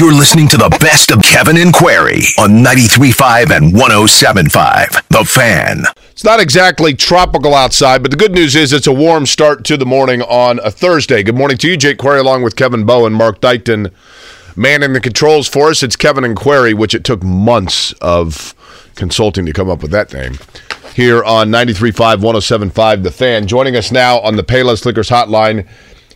You're listening to the best of Kevin and Query on 93.5 and 107.5. The Fan. It's not exactly tropical outside, but the good news is it's a warm start to the morning on a Thursday. Good morning to you, Jake Query, along with Kevin Bowen and Mark Dykton. Manning the controls for us, it's Kevin and Query, which it took months of consulting to come up with that name. Here on 93.5, 107.5, The Fan. Joining us now on the Payless Liquors Hotline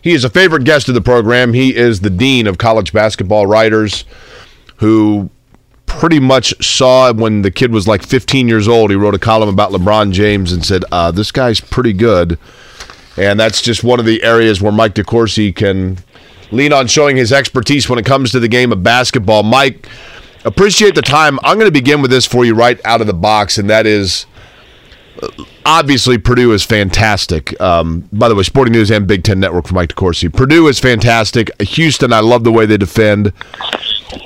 he is a favorite guest of the program. He is the dean of college basketball writers who pretty much saw when the kid was like 15 years old. He wrote a column about LeBron James and said, uh, This guy's pretty good. And that's just one of the areas where Mike DeCourcy can lean on showing his expertise when it comes to the game of basketball. Mike, appreciate the time. I'm going to begin with this for you right out of the box, and that is obviously Purdue is fantastic. Um, by the way, Sporting News and Big Ten Network for Mike DeCourcy. Purdue is fantastic. Houston, I love the way they defend.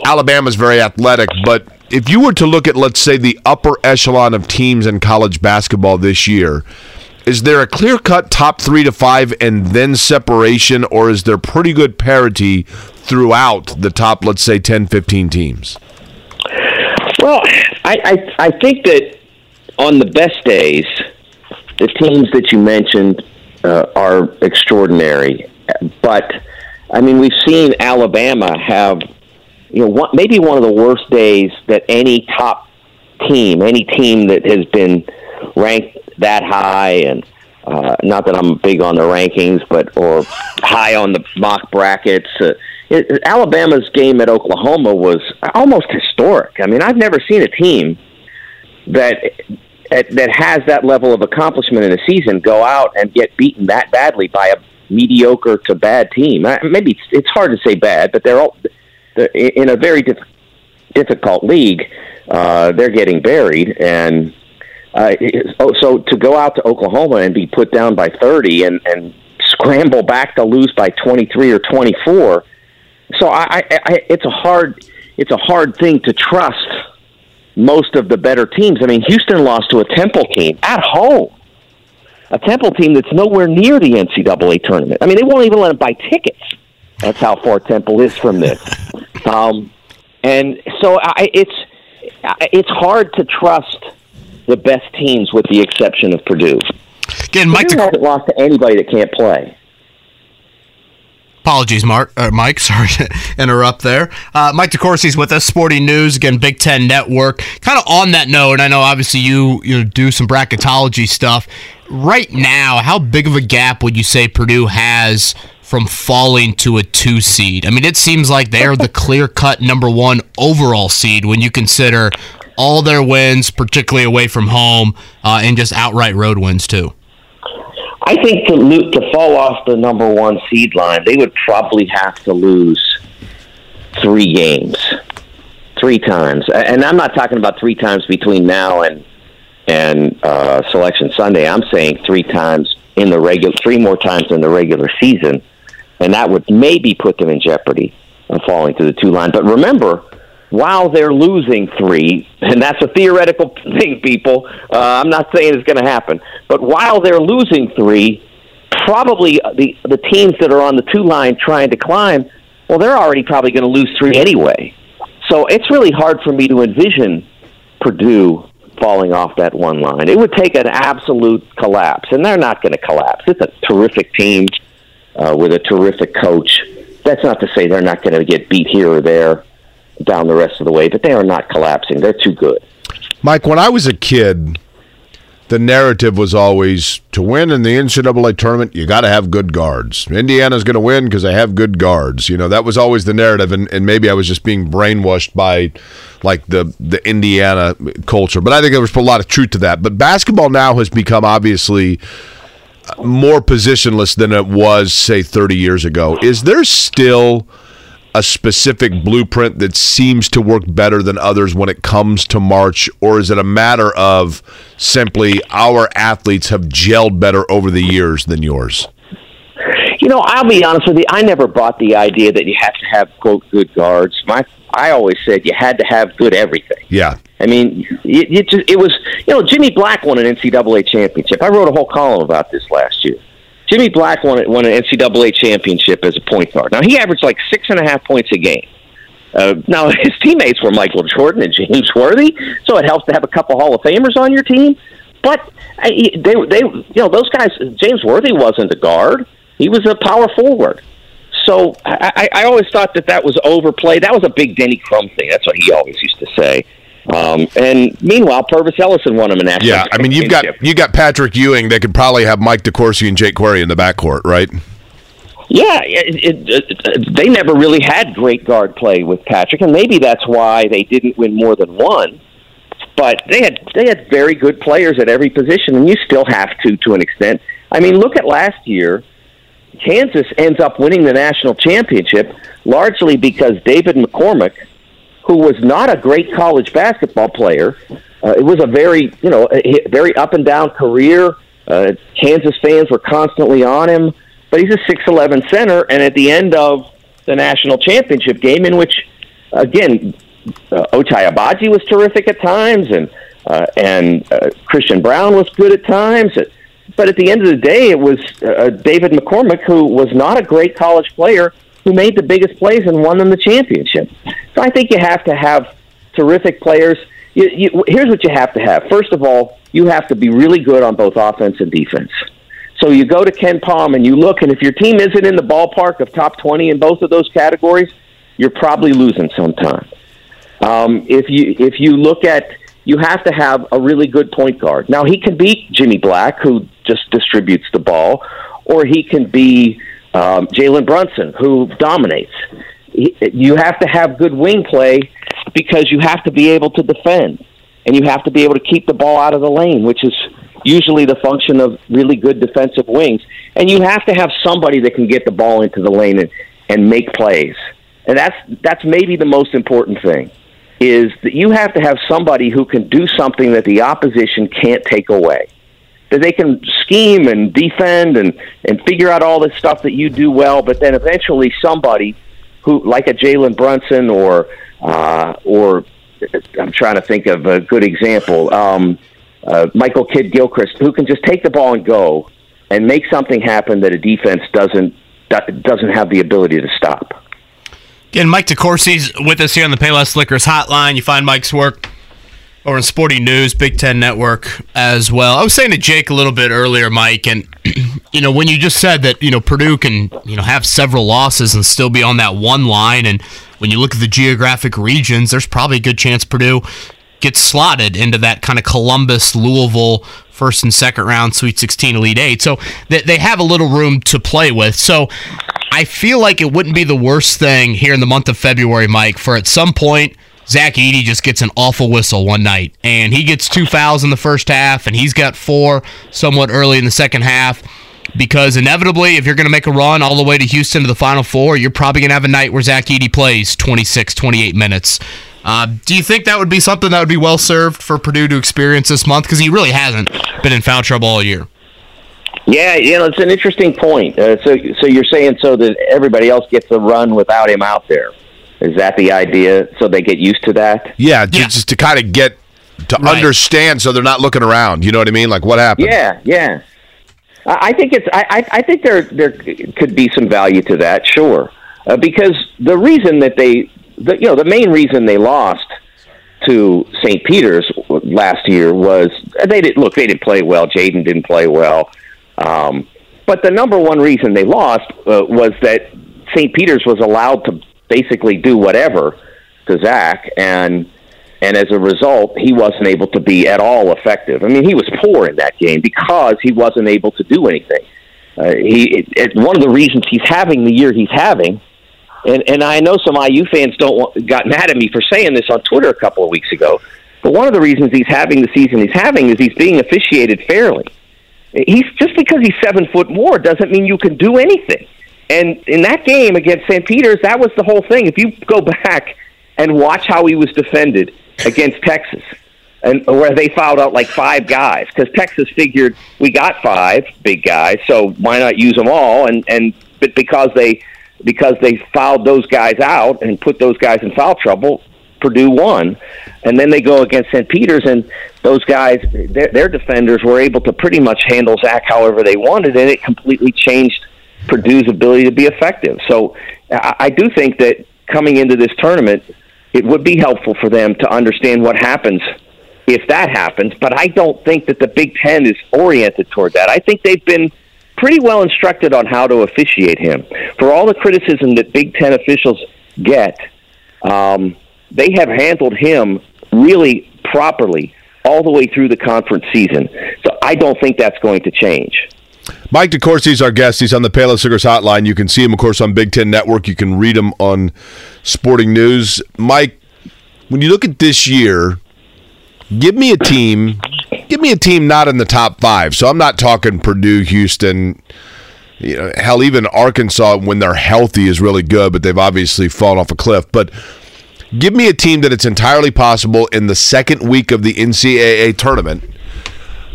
Alabama's very athletic, but if you were to look at, let's say, the upper echelon of teams in college basketball this year, is there a clear cut top three to five and then separation, or is there pretty good parity throughout the top, let's say, 10, 15 teams? Well, I, I, I think that on the best days, the teams that you mentioned uh, are extraordinary. But I mean, we've seen Alabama have you know one, maybe one of the worst days that any top team, any team that has been ranked that high and. Uh, not that I'm big on the rankings, but or high on the mock brackets. Uh, it, Alabama's game at Oklahoma was almost historic. I mean, I've never seen a team that that has that level of accomplishment in a season go out and get beaten that badly by a mediocre to bad team. Maybe it's, it's hard to say bad, but they're all they're in a very diff, difficult league. Uh, they're getting buried, and uh, oh, so to go out to Oklahoma and be put down by thirty and and scramble back to lose by twenty three or twenty four. So I, I, I, it's a hard it's a hard thing to trust most of the better teams. I mean, Houston lost to a Temple team at home, a Temple team that's nowhere near the NCAA tournament. I mean, they won't even let them buy tickets. That's how far Temple is from this. Um, and so I, it's it's hard to trust the best teams, with the exception of Purdue. Again, Mike Purdue hasn't lost to anybody that can't play. Apologies, Mark, uh, Mike. Sorry to interrupt there. Uh, Mike DeCourcy's with us, Sporting News, again, Big Ten Network. Kind of on that note, and I know obviously you you do some bracketology stuff. Right now, how big of a gap would you say Purdue has from falling to a two seed? I mean, it seems like they're the clear cut number one overall seed when you consider all their wins, particularly away from home, uh, and just outright road wins too. I think to lo- to fall off the number one seed line, they would probably have to lose three games, three times, and I'm not talking about three times between now and and uh, Selection Sunday. I'm saying three times in the regular, three more times in the regular season, and that would maybe put them in jeopardy of falling to the two line. But remember, while they're losing three, and that's a theoretical thing, people. Uh, I'm not saying it's going to happen, but while they're losing three, probably the the teams that are on the two line trying to climb, well, they're already probably going to lose three anyway. So it's really hard for me to envision Purdue falling off that one line. It would take an absolute collapse, and they're not going to collapse. It's a terrific team uh, with a terrific coach. That's not to say they're not going to get beat here or there down the rest of the way, but they are not collapsing. They're too good. Mike, when I was a kid, the narrative was always to win in the NCAA tournament, you got to have good guards. Indiana's going to win because they have good guards. You know, that was always the narrative, and, and maybe I was just being brainwashed by like the the Indiana culture. But I think there was a lot of truth to that. But basketball now has become obviously uh, more positionless than it was, say, 30 years ago. Is there still a specific blueprint that seems to work better than others when it comes to March, or is it a matter of simply our athletes have gelled better over the years than yours? You know, I'll be honest with you. I never bought the idea that you have to have quote good guards. My, I always said you had to have good everything. Yeah. I mean, it, it, just, it was you know Jimmy Black won an NCAA championship. I wrote a whole column about this last year. Jimmy Black won, won an NCAA championship as a point guard. Now he averaged like six and a half points a game. Uh, now his teammates were Michael Jordan and James Worthy, so it helps to have a couple Hall of Famers on your team. But I, they, they, you know, those guys. James Worthy wasn't a guard; he was a power forward. So I, I always thought that that was overplayed. That was a big Denny Crum thing. That's what he always used to say. Um, and meanwhile, Pervis Ellison won him a national. Yeah, I mean you've got you got Patrick Ewing They could probably have Mike DeCourcy and Jake Query in the backcourt, right? Yeah, it, it, it, they never really had great guard play with Patrick, and maybe that's why they didn't win more than one. But they had they had very good players at every position, and you still have to to an extent. I mean, look at last year. Kansas ends up winning the national championship largely because David McCormack who was not a great college basketball player. Uh, it was a very, you know, a very up and down career. Uh, Kansas fans were constantly on him, but he's a six eleven center. And at the end of the national championship game, in which, again, uh, Ochai Agbaji was terrific at times, and uh, and uh, Christian Braun was good at times. But at the end of the day, it was uh, David McCormack, who was not a great college player, who made the biggest plays and won them the championship. So I think you have to have terrific players. You, you, here's what you have to have. First of all, you have to be really good on both offense and defense. So you go to KenPom and you look, and if your team isn't in the ballpark of top 20 in both of those categories, you're probably losing sometime. Um, if you if you look at you have to have a really good point guard. Now he can beat Jimmy Black, who just distributes the ball, or he can be um, Jalen Brunson, who dominates. You have to have good wing play because you have to be able to defend and you have to be able to keep the ball out of the lane, which is usually the function of really good defensive wings. And you have to have somebody that can get the ball into the lane and, and make plays. And that's that's maybe the most important thing is that you have to have somebody who can do something that the opposition can't take away that they can scheme and defend and and figure out all this stuff that you do well, but then eventually somebody who like a Jalen Brunson or uh, or I'm trying to think of a good example, um, uh, Michael Kidd Gilchrist, who can just take the ball and go and make something happen that a defense doesn't doesn't have the ability to stop. Again, Mike DeCourcy's with us here on the Payless Liquors hotline. You find Mike's work over in Sporting News, Big Ten Network as well. I was saying to Jake a little bit earlier, Mike, and you know when you just said that you know Purdue can you know have several losses and still be on that one line, and when you look at the geographic regions, there's probably a good chance Purdue gets slotted into that kind of Columbus, Louisville first and second round Sweet 16 Elite Eight. So they, they have a little room to play with. So I feel like it wouldn't be the worst thing here in the month of February, Mike, for at some point Zach Edey just gets an awful whistle one night, and he gets two fouls in the first half, and he's got four somewhat early in the second half. Because inevitably, if you're going to make a run all the way to Houston to the Final Four, you're probably going to have a night where Zach Edey plays 26, 28 minutes. Uh, do you think that would be something that would be well served for Purdue to experience this month? Because he really hasn't been in foul trouble all year. Yeah, you know, it's an interesting point. Uh, so, so you're saying so that everybody else gets a run without him out there. Is that the idea? So they get used to that? Yeah, yeah. just to kind of get to right. understand, so they're not looking around. You know what I mean? Like what happened? Yeah, yeah. I think it's. I, I think there there could be some value to that, sure, uh, because the reason that they, the, you know, the main reason they lost to St. Peter's last year was they didn't look. They didn't play well. Jaden didn't play well. Um, but the number one reason they lost uh, was that St. Peter's was allowed to basically do whatever to Zach, and and as a result, he wasn't able to be at all effective. I mean, he was poor in that game because he wasn't able to do anything. Uh, he it, it, one of the reasons he's having the year he's having, and and I know some IU fans don't want, got mad at me for saying this on Twitter a couple of weeks ago, but one of the reasons he's having the season he's having is he's being officiated fairly. He's just because he's seven foot more doesn't mean you can do anything And in that game against St. Peter's, that was the whole thing. If you go back and watch how he was defended against Texas, and where they fouled out like five guys because Texas figured we got five big guys, so why not use them all? And and but because they because they fouled those guys out and put those guys in foul trouble, Purdue won. And then they go against St. Peter's, and those guys, their, their defenders, were able to pretty much handle Zach however they wanted, and it completely changed Purdue's ability to be effective. So I, do think that coming into this tournament, it would be helpful for them to understand what happens if that happens. But I don't think that the Big Ten is oriented toward that. I think they've been pretty well instructed on how to officiate him. For all the criticism that Big Ten officials get, um, they have handled him really properly all the way through the conference season. So I don't think that's going to change. Mike DeCourcy is our guest. He's on the Payless Liquors Hotline. You can see him, of course, on Big Ten Network. You can read him on Sporting News. Mike, when you look at this year, give me a team. Give me a team not in the top five. So I'm not talking Purdue, Houston. You know, hell, even Arkansas when they're healthy is really good, but they've obviously fallen off a cliff. But give me a team that it's entirely possible in the second week of the NCAA tournament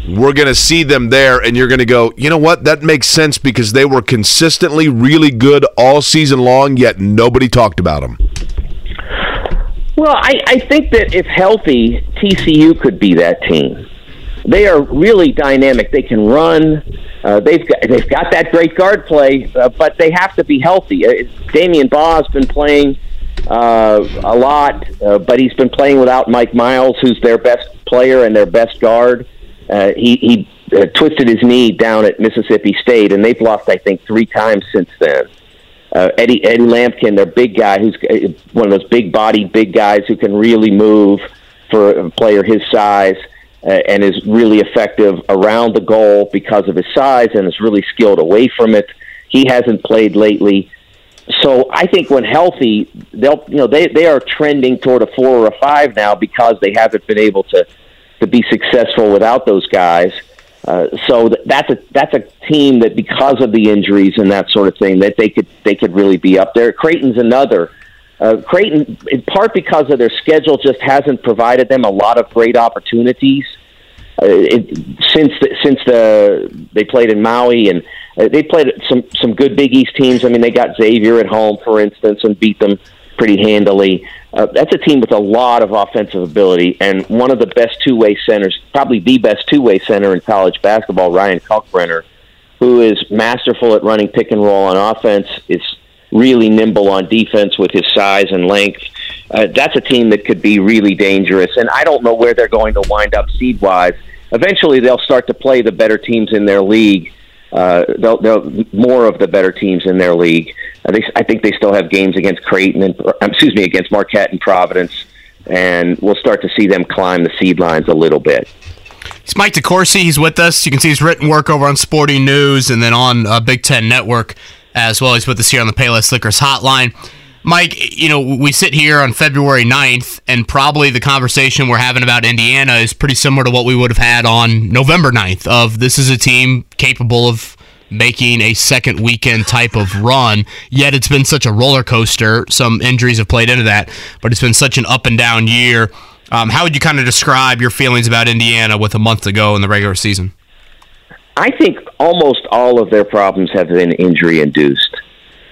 we're going to see them there, and you're going to go, you know what? That makes sense because they were consistently really good all season long, yet nobody talked about them. Well, I, I think that if healthy, TCU could be that team. They are really dynamic. They can run. Uh, they've got they've got that great guard play, uh, but they have to be healthy. Uh, Damion Baugh's been playing uh, a lot, uh, but he's been playing without Mike Miles, who's their best player and their best guard. Uh, he he uh, twisted his knee down at Mississippi State, and they've lost, I think, three times since then. Uh, Eddie Eddie Lampkin, their big guy, who's uh, one of those big bodied big guys who can really move for a player his size uh, and is really effective around the goal because of his size and is really skilled away from it. He hasn't played lately. So I think when healthy, they'll you know they they are trending toward a four or a five now because they haven't been able to to be successful without those guys. Uh, so th- that's a that's a team that because of the injuries and that sort of thing that they could they could really be up there. Creighton's another. Uh, Creighton, in part because of their schedule, just hasn't provided them a lot of great opportunities. Uh, it, since the, since the they played in Maui and uh, they played some some good Big East teams. I mean, they got Xavier at home, for instance, and beat them pretty handily. Uh, that's a team with a lot of offensive ability and one of the best two way centers, probably the best two way center in college basketball, Ryan Kalkbrenner, who is masterful at running pick and roll on offense, is really nimble on defense with his size and length. Uh, that's a team that could be really dangerous. And I don't know where they're going to wind up seed wise. Eventually, they'll start to play the better teams in their league. Uh, they'll, they'll more of the better teams in their league. I think I think they still have games against Creighton and um, excuse me against Marquette and Providence, and we'll start to see them climb the seed lines a little bit. It's Mike DeCourcy. He's with us. You can see his written work over on Sporting News and then on uh, Big Ten Network as well. He's with us here on the Payless Liquors Hotline. Mike, you know, we sit here on February 9th, and probably the conversation we're having about Indiana is pretty similar to what we would have had on November 9th of this is a team capable of making a second weekend type of run. Yet it's been such a roller coaster. Some injuries have played into that, but it's been such an up and down year. Um, how would you kind of describe your feelings about Indiana with a month to go in the regular season? I think almost all of their problems have been injury induced.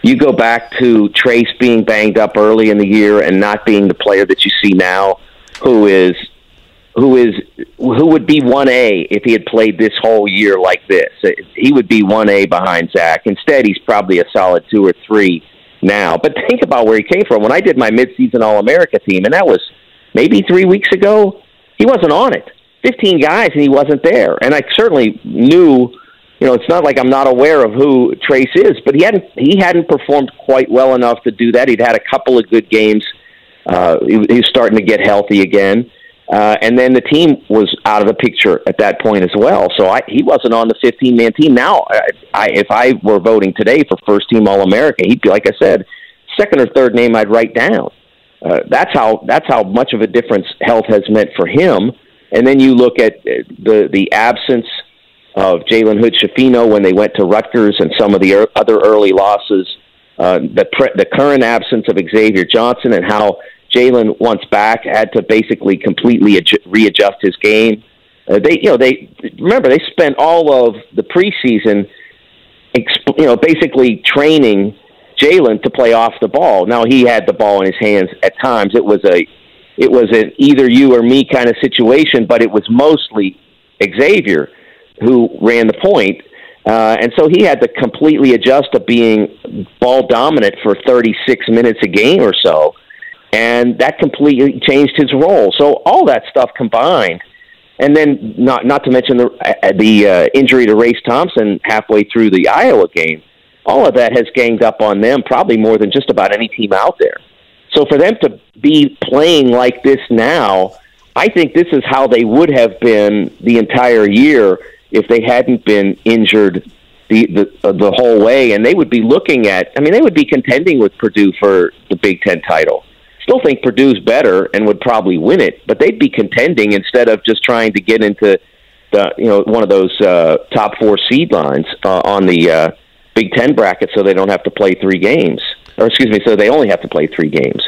You go back to Trayce being banged up early in the year and not being the player that you see now, who is who is who would be one A if he had played this whole year like this. He would be one A behind Zach. Instead, he's probably a solid two or three now. But think about where he came from. When I did my midseason All America team, and that was maybe three weeks ago, he wasn't on it. Fifteen guys, and he wasn't there. And I certainly knew. You know, it's not like I'm not aware of who Trayce is, but he hadn't he hadn't performed quite well enough to do that. He'd had a couple of good games. Uh, he, he was starting to get healthy again uh, and then the team was out of the picture at that point as well. So I, he wasn't on the 15 man team. Now, I, I, if I were voting today for first team All America, he'd be, like I said, second or third name I'd write down. Uh, that's how that's how much of a difference health has meant for him. And then you look at the the absence of Jalen Hood Schifino when they went to Rutgers and some of the other early losses, uh, the, pre- the current absence of Xavier Johnson and how Jalen, once back, had to basically completely adju- readjust his game. Uh, they, you know, they remember they spent all of the preseason, exp- you know, basically training Jalen to play off the ball. Now he had the ball in his hands at times. It was a, it was an either you or me kind of situation, but it was mostly Xavier who ran the point. Uh, and so he had to completely adjust to being ball dominant for 36 minutes a game or so. And that completely changed his role. So all that stuff combined, and then not not to mention the uh, the uh, injury to Race Thompson halfway through the Iowa game, all of that has ganged up on them probably more than just about any team out there. So for them to be playing like this now, I think this is how they would have been the entire year if they hadn't been injured the the uh, the whole way, and they would be looking at. I mean, they would be contending with Purdue for the Big Ten title. Still think Purdue's better and would probably win it, but they'd be contending instead of just trying to get into the you know one of those uh, top four seed lines uh, on the uh, Big Ten bracket, so they don't have to play three games, or excuse me, so they only have to play three games.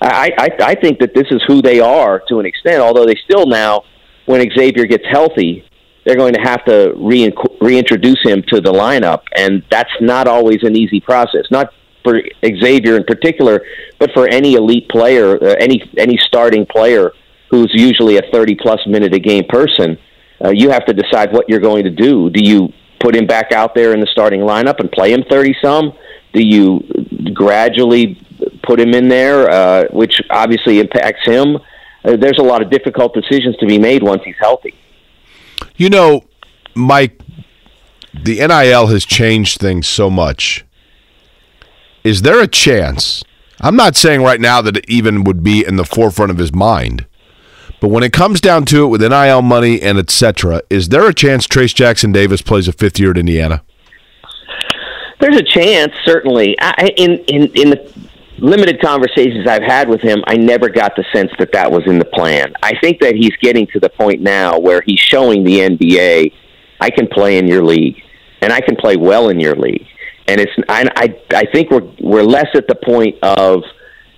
I, I I think that this is who they are to an extent, although they still now, when Xavier gets healthy, they're going to have to re- reintroduce him to the lineup, and that's not always an easy process. Not for Xavier in particular, but for any elite player, uh, any any starting player who's usually a 30 plus minute a game person. Uh, you have to decide what you're going to do. Do you put him back out there in the starting lineup and play him 30 some? Do you gradually put him in there, uh, which obviously impacts him? Uh, there's a lot of difficult decisions to be made once he's healthy. You know, Mike, the NIL has changed things so much. Is there a chance? I'm not saying right now that it even would be in the forefront of his mind. But when it comes down to it with NIL money and etc., is there a chance Trayce Jackson Davis plays a fifth year at Indiana? There's a chance, certainly. I, in in in the limited conversations I've had with him, I never got the sense that that was in the plan. I think that he's getting to the point now where he's showing the NBA, I can play in your league, and I can play well in your league. And it's I I, I think we're we're less at the point of.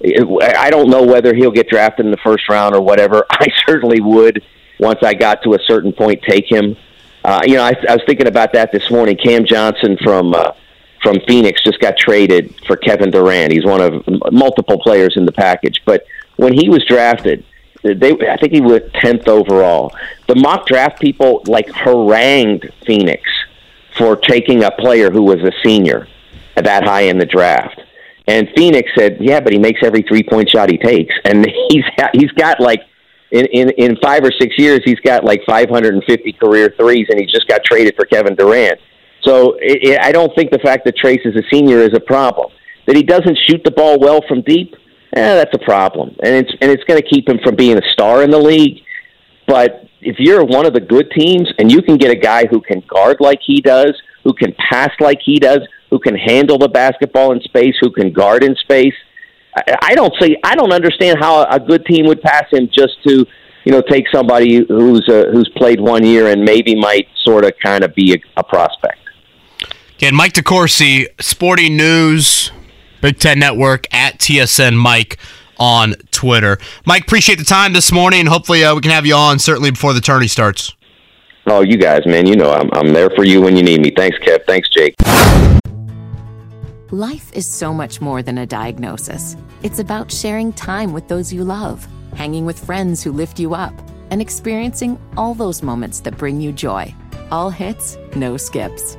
I don't know whether he'll get drafted in the first round or whatever. I certainly would, once I got to a certain point, take him. Uh, you know, I, I was thinking about that this morning. Cam Johnson from uh, from Phoenix just got traded for Kevin Durant. He's one of multiple players in the package. But when he was drafted, they I think he was tenth overall. The mock draft people like harangued Phoenix for taking a player who was a senior that high in the draft. And Phoenix said, "Yeah, but he makes every three point shot he takes, and he's ha- he's got like in, in in five or six years, he's got like 550 career threes, and he just got traded for Kevin Durant." So it, it, I don't think the fact that Trayce is a senior is a problem. That he doesn't shoot the ball well from deep, eh, that's a problem, and it's and it's going to keep him from being a star in the league. But if you're one of the good teams and you can get a guy who can guard like he does, who can pass like he does, who can handle the basketball in space, who can guard in space, I, I don't see. I don't understand how a good team would pass him just to you know take somebody who's uh, who's played one year and maybe might sort of kind of be a, a prospect. Again, Mike DeCourcy, Sporting News, Big Ten Network, at TSN Mike on Twitter. Mike, appreciate the time this morning. Hopefully, uh, we can have you on certainly before the tourney starts. Oh, you guys, man, you know I'm, I'm there for you when you need me. Thanks, Kev. Thanks, Jake. Life is so much more than a diagnosis. It's about sharing time with those you love, hanging with friends who lift you up, and experiencing all those moments that bring you joy. All hits, no skips.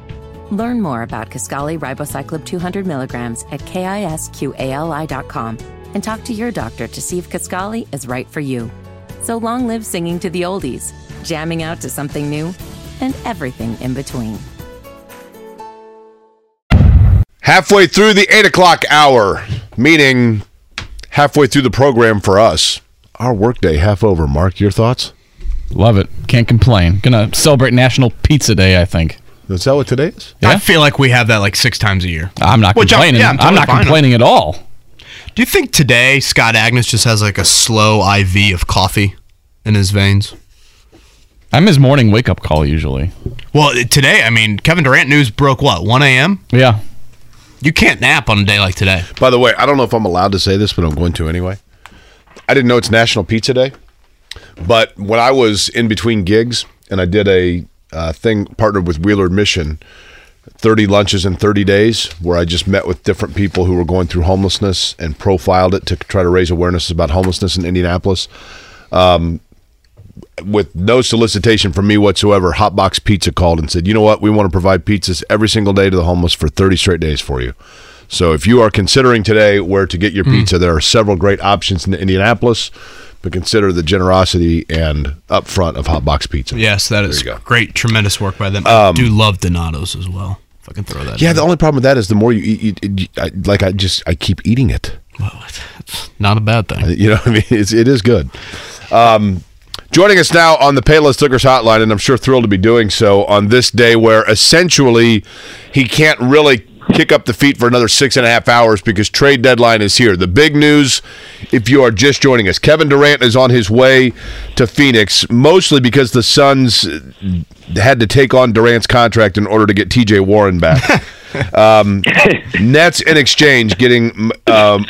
Learn more about Kisqali Ribociclib 200 milligrams at kisqali.com and talk to your doctor to see if Kisqali is right for you. So long live singing to the oldies, jamming out to something new, and everything in between. Halfway through the eight o'clock hour, meaning halfway through the program for us. Our workday half over. Mark, your thoughts? Love it. Can't complain. Gonna celebrate National Pizza Day, I think. Is that what today is? I feel like we have that like six times a year. I'm not Which I'm- complaining. yeah, I'm, I'm not complaining at all. Do you think today Scott Agness just has like a slow IV of coffee in his veins? I'm his morning wake up call usually. Well, today, I mean, Kevin Durant news broke what 1 a.m. Yeah. You can't nap on a day like today. By the way, I don't know if I'm allowed to say this, but I'm going to anyway. I didn't know it's National Pizza Day, but when I was in between gigs and I did a uh, thing partnered with Wheeler Mission, 30 lunches in 30 days, where I just met with different people who were going through homelessness and profiled it to try to raise awareness about homelessness in Indianapolis. Um, with no solicitation from me whatsoever, Hotbox Pizza called and said, "You know what? We want to provide pizzas every single day to the homeless for 30 straight days for you." So if you are considering today where to get your pizza, there are several great options in Indianapolis, but consider the generosity and upfront of Hot Box Pizza. Yes, that is go. Um, great, tremendous work by them. I do love Donato's as well. If I can throw that. Yeah, in. the only problem with that is the more you eat, you, you, I, like I just I keep eating it. Well, it's not a bad thing. You know, what I mean, it's, it is good. Um, joining us now on the Payless Liquors Hotline, and I'm sure thrilled to be doing so on this day where essentially he can't really kick up the feet for another six and a half hours because trade deadline is here. The big news, if you are just joining us, Kevin Durant is on his way to Phoenix, mostly because the Suns had to take on Durant's contract in order to get T.J. Warren back. um, Nets in exchange getting. Um,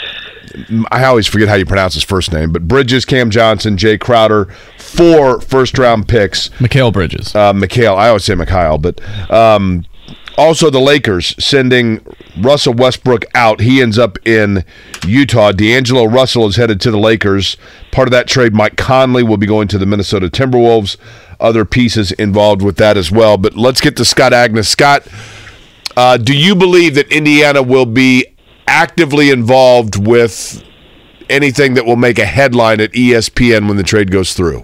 I always forget how you pronounce his first name, but Bridges, Cam Johnson, Jae Crowder, four first round picks. Mikhail Bridges. Uh, Mikhail, I always say Mikhail, but um, also the Lakers sending Russell Westbrook out. He ends up in Utah. D'Angelo Russell is headed to the Lakers. Part of that trade, Mike Conley will be going to the Minnesota Timberwolves. Other pieces involved with that as well. But let's get to Scott Agness. Scott, uh, do you believe that Indiana will be actively involved with anything that will make a headline at ESPN when the trade goes through?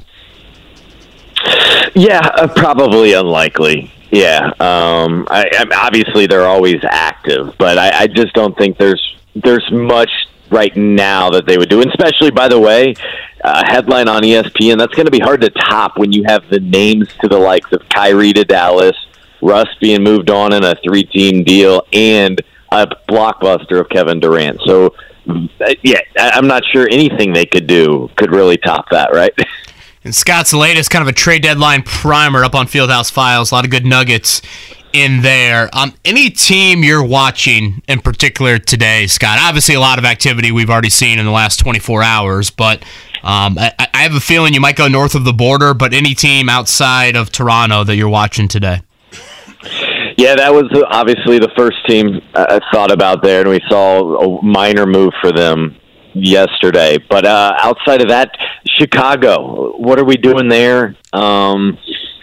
Yeah, uh, probably unlikely. Yeah, um, I, I, obviously they're always active, but I, I just don't think there's there's much right now that they would do. And especially, by the way, uh, headline on ESPN that's going to be hard to top when you have the names to the likes of Kyrie to Dallas, Russ being moved on in a three-team deal, and a blockbuster of Kevin Durant. So, uh, yeah, I'm not sure anything they could do could really top that, right? And Scott's latest kind of a trade deadline primer up on Fieldhouse Files. A lot of good nuggets in there. Um, any team you're watching in particular today, Scott? Obviously, a lot of activity we've already seen in the last 24 hours, but um, I, I have a feeling you might go north of the border. But any team outside of Toronto that you're watching today? Yeah, that was obviously the first team I thought about there, and we saw a minor move for them yesterday. But uh, outside of that, Chicago, what are we doing there? Um,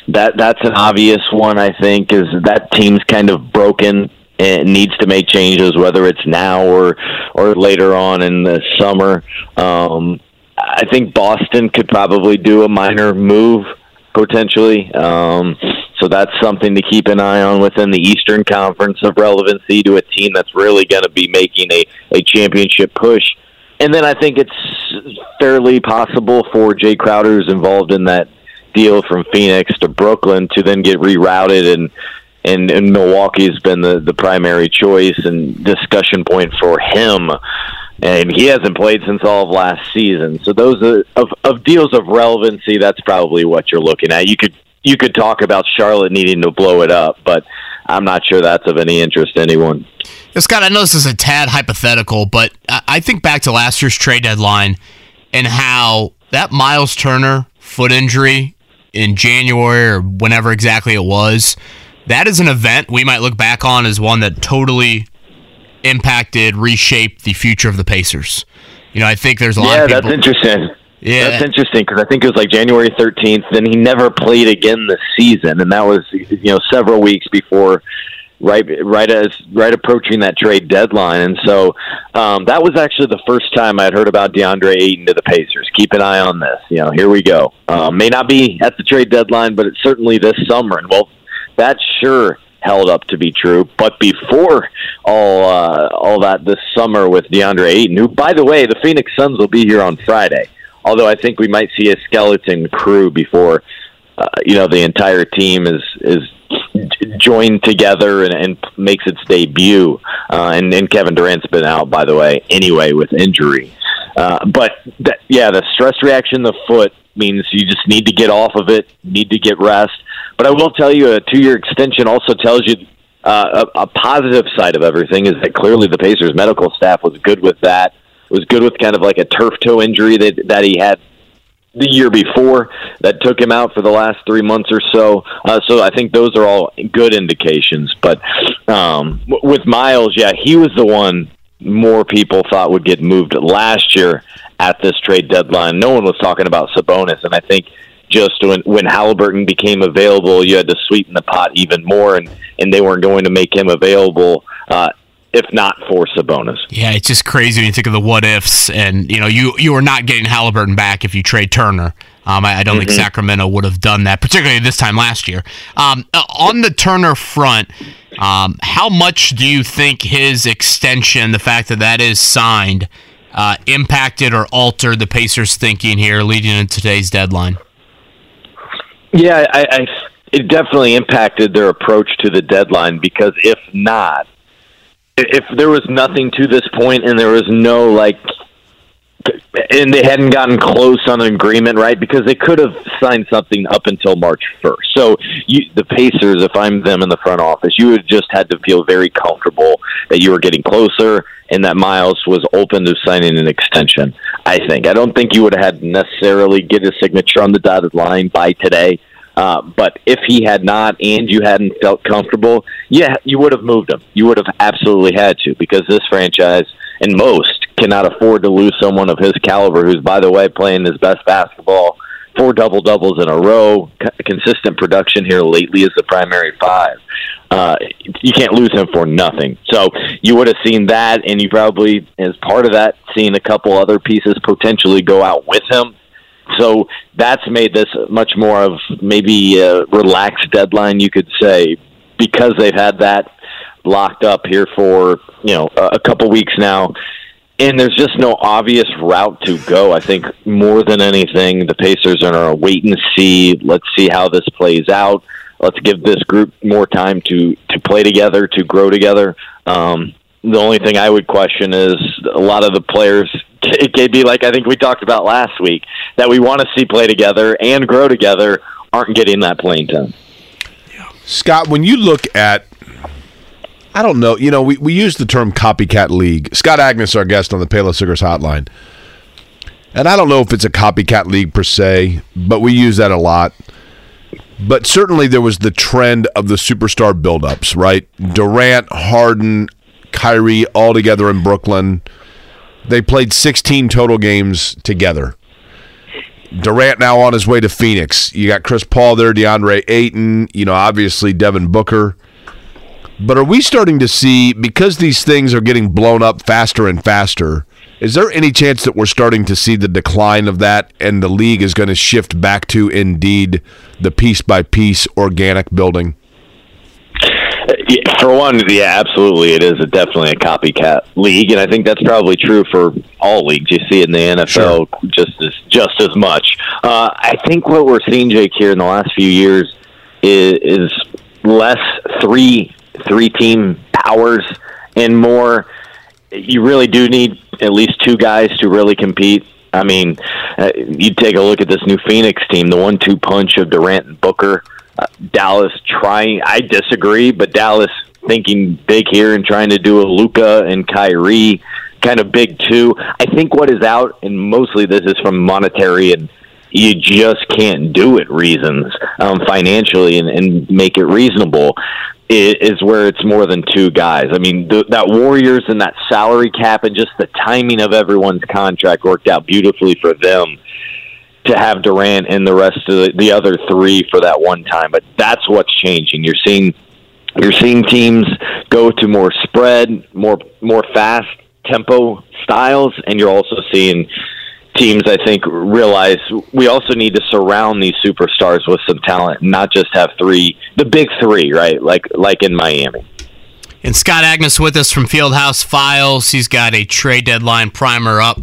that that's an obvious one. I think is that team's kind of broken and needs to make changes, whether it's now or or later on in the summer. Um, I think Boston could probably do a minor move potentially. Um, so that's something to keep an eye on within the Eastern Conference of relevancy to a team that's really going to be making a, a championship push. And then I think it's fairly possible for Jae Crowder, who's involved in that deal from Phoenix to Brooklyn, to then get rerouted and and, and Milwaukee's been the, the primary choice and discussion point for him. And he hasn't played since all of last season. So those are of, of deals of relevancy, that's probably what you're looking at. You could you could talk about Charlotte needing to blow it up, but I'm not sure that's of any interest to anyone. Yeah, Scott, I know this is a tad hypothetical, but I I think back to last year's trade deadline and how that Miles Turner foot injury in January or whenever exactly it was, that is an event we might look back on as one that totally impacted, reshaped the future of the Pacers. You know, I think there's a lot Yeah, of people. that's interesting. Yeah. That's interesting because I think it was like January 13th. Then he never played again this season, and that was you know several weeks before right right as right approaching that trade deadline, and so um, that was actually the first time I'd heard about DeAndre Ayton to the Pacers. Keep an eye on this. You know, here we go. Um, may not be at the trade deadline, but it's certainly this summer. And well, that sure held up to be true. But before all uh, all that this summer with DeAndre Ayton, who by the way, the Phoenix Suns will be here on Friday. Although I think we might see a skeleton crew before uh, you know the entire team is is joined together and, and makes its debut. Uh, and, and Kevin Durant's been out, by the way, anyway with injury. Uh, but that, yeah, the stress reaction, the foot means you just need to get off of it, need to get rest. But I will tell you, a two-year extension also tells you uh, a, a positive side of everything is that clearly the Pacers medical staff was good with that. Was good with kind of like a turf toe injury that that he had the year before that took him out for the last three months or so. Uh, so I think those are all good indications. But um, with Miles, yeah, he was the one more people thought would get moved last year at this trade deadline. No one was talking about Sabonis, and I think just when when Halliburton became available, you had to sweeten the pot even more, and and they weren't going to make him available. Uh, if not for Sabonis. Yeah, it's just crazy when you think of the what ifs, and you know, you you are not getting Halliburton back if you trade Turner. Um, I, I, don't mm-hmm. think Sacramento would have done that, particularly this time last year. Um, uh, on the Turner front, um, how much do you think his extension, the fact that that is signed, uh, impacted or altered the Pacers' thinking here leading into today's deadline? Yeah, I, I, it definitely impacted their approach to the deadline because if not, if there was nothing to this point and there was no like and they hadn't gotten close on an agreement, right? Because they could have signed something up until March 1st. So you, the Pacers, if I'm them in the front office, you would just had to feel very comfortable that you were getting closer and that Miles was open to signing an extension. I think. I don't think you would have had necessarily get a signature on the dotted line by today. Uh, but if he had not and you hadn't felt comfortable, yeah, you would have moved him. You would have absolutely had to because this franchise and most cannot afford to lose someone of his caliber, who's, by the way, playing his best basketball, four double doubles in a row, consistent production here lately as the primary five. Uh, you can't lose him for nothing. So you would have seen that, and you probably, as part of that, seen a couple other pieces potentially go out with him so that's made this much more of maybe a relaxed deadline, you could say, because they've had that locked up here for you know a couple weeks now. And there's just no obvious route to go. I think more than anything, the Pacers are a wait and see. Let's see how this plays out. Let's give this group more time to to play together, to grow together. Um, the only thing I would question is a lot of the players it could be like I think we talked about last week that we want to see play together and grow together aren't getting that playing time. Scott, when you look at I don't know, you know, we, we use the term copycat league. Scott Agness, our guest on the Payless Liquors hotline. And I don't know if it's a copycat league per se, but we use that a lot. But certainly there was the trend of the superstar buildups, right? Durant, Harden, Kyrie all together in Brooklyn. They played 16 total games together. Durant now on his way to Phoenix. You got Chris Paul there, DeAndre Ayton, you know, obviously Devin Booker. But are we starting to see, because these things are getting blown up faster and faster, is there any chance that we're starting to see the decline of that and the league is going to shift back to indeed the piece by piece organic building? For one, yeah, absolutely, it is a, definitely a copycat league, and I think that's probably true for all leagues. You see it in the NFL sure. just as just as much. Uh, I think what we're seeing, Jake, here in the last few years is, is less three three team powers and more. You really do need at least two guys to really compete. I mean, uh, you take a look at this new Phoenix team, the one-two punch of Durant and Booker Dallas trying. I disagree, but Dallas thinking big here and trying to do a Luka and Kyrie kind of big too. I think what is out, and mostly this is from monetary and you just can't do it reasons um, financially and, and make it reasonable is where it's more than two guys. I mean, the, that Warriors and that salary cap and just the timing of everyone's contract worked out beautifully for them to have Durant and the rest of the, the other three for that one time. But that's what's changing. You're seeing You're seeing teams go to more spread, more more fast tempo styles, and you're also seeing teams I think realize we also need to surround these superstars with some talent, not just have three the big three, right? Like like in Miami. And Scott Agness with us from Fieldhouse Files. He's got a trade deadline primer up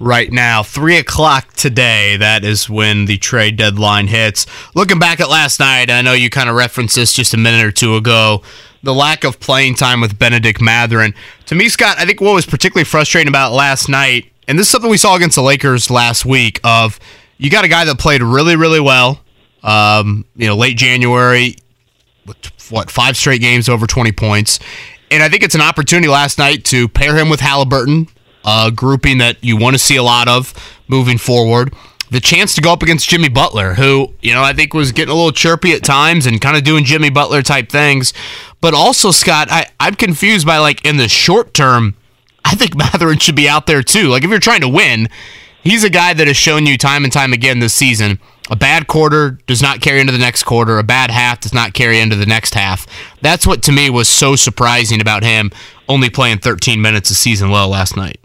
right now. Three o'clock today. That is when the trade deadline hits. Looking back at last night, I know you kind of referenced this just a minute or two ago. The lack of playing time with Benedict Mathurin. To me, Scott, I think what was particularly frustrating about last night, and this is something we saw against the Lakers last week, of you got a guy that played really, really well. Um, you know, late January, what five straight games over 20 points. And I think it's an opportunity last night to pair him with Halliburton, a grouping that you want to see a lot of moving forward. The chance to go up against Jimmy Butler, who, you know, I think was getting a little chirpy at times and kind of doing Jimmy Butler type things. But also, Scott, I, I'm confused by like in the short term, I think Mathurin should be out there too. Like if you're trying to win, he's a guy that has shown you time and time again this season a bad quarter does not carry into the next quarter. A bad half does not carry into the next half. That's what to me was so surprising about him only playing 13 minutes a season low last night.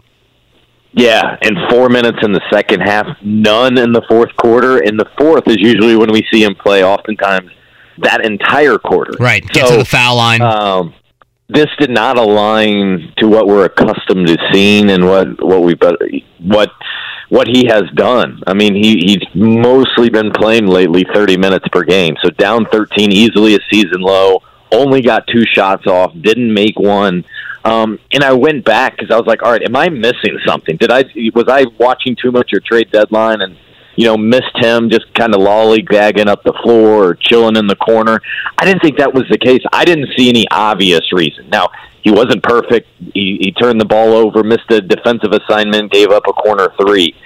Yeah, and four minutes in the second half, none in the fourth quarter. In the fourth is usually when we see him play. Oftentimes, that entire quarter. Right. Get so, to the foul line. Um, this did not align to what we're accustomed to seeing and what what we what what he has done. I mean, he he's mostly been playing lately 30 minutes per game. So down 13 easily a season low, only got two shots off, didn't make one. Um, and I went back because I was like, all right, am I missing something? Did I was I watching too much your trade deadline and you know missed him just kind of lollygagging up the floor or chilling in the corner? I didn't think that was the case. I didn't see any obvious reason. Now he wasn't perfect. He, he turned the ball over, missed a defensive assignment, gave up a corner three.